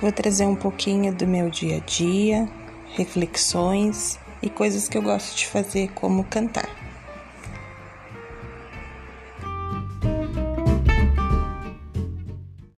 Vou trazer um pouquinho do meu dia a dia, reflexões e coisas que eu gosto de fazer, como cantar.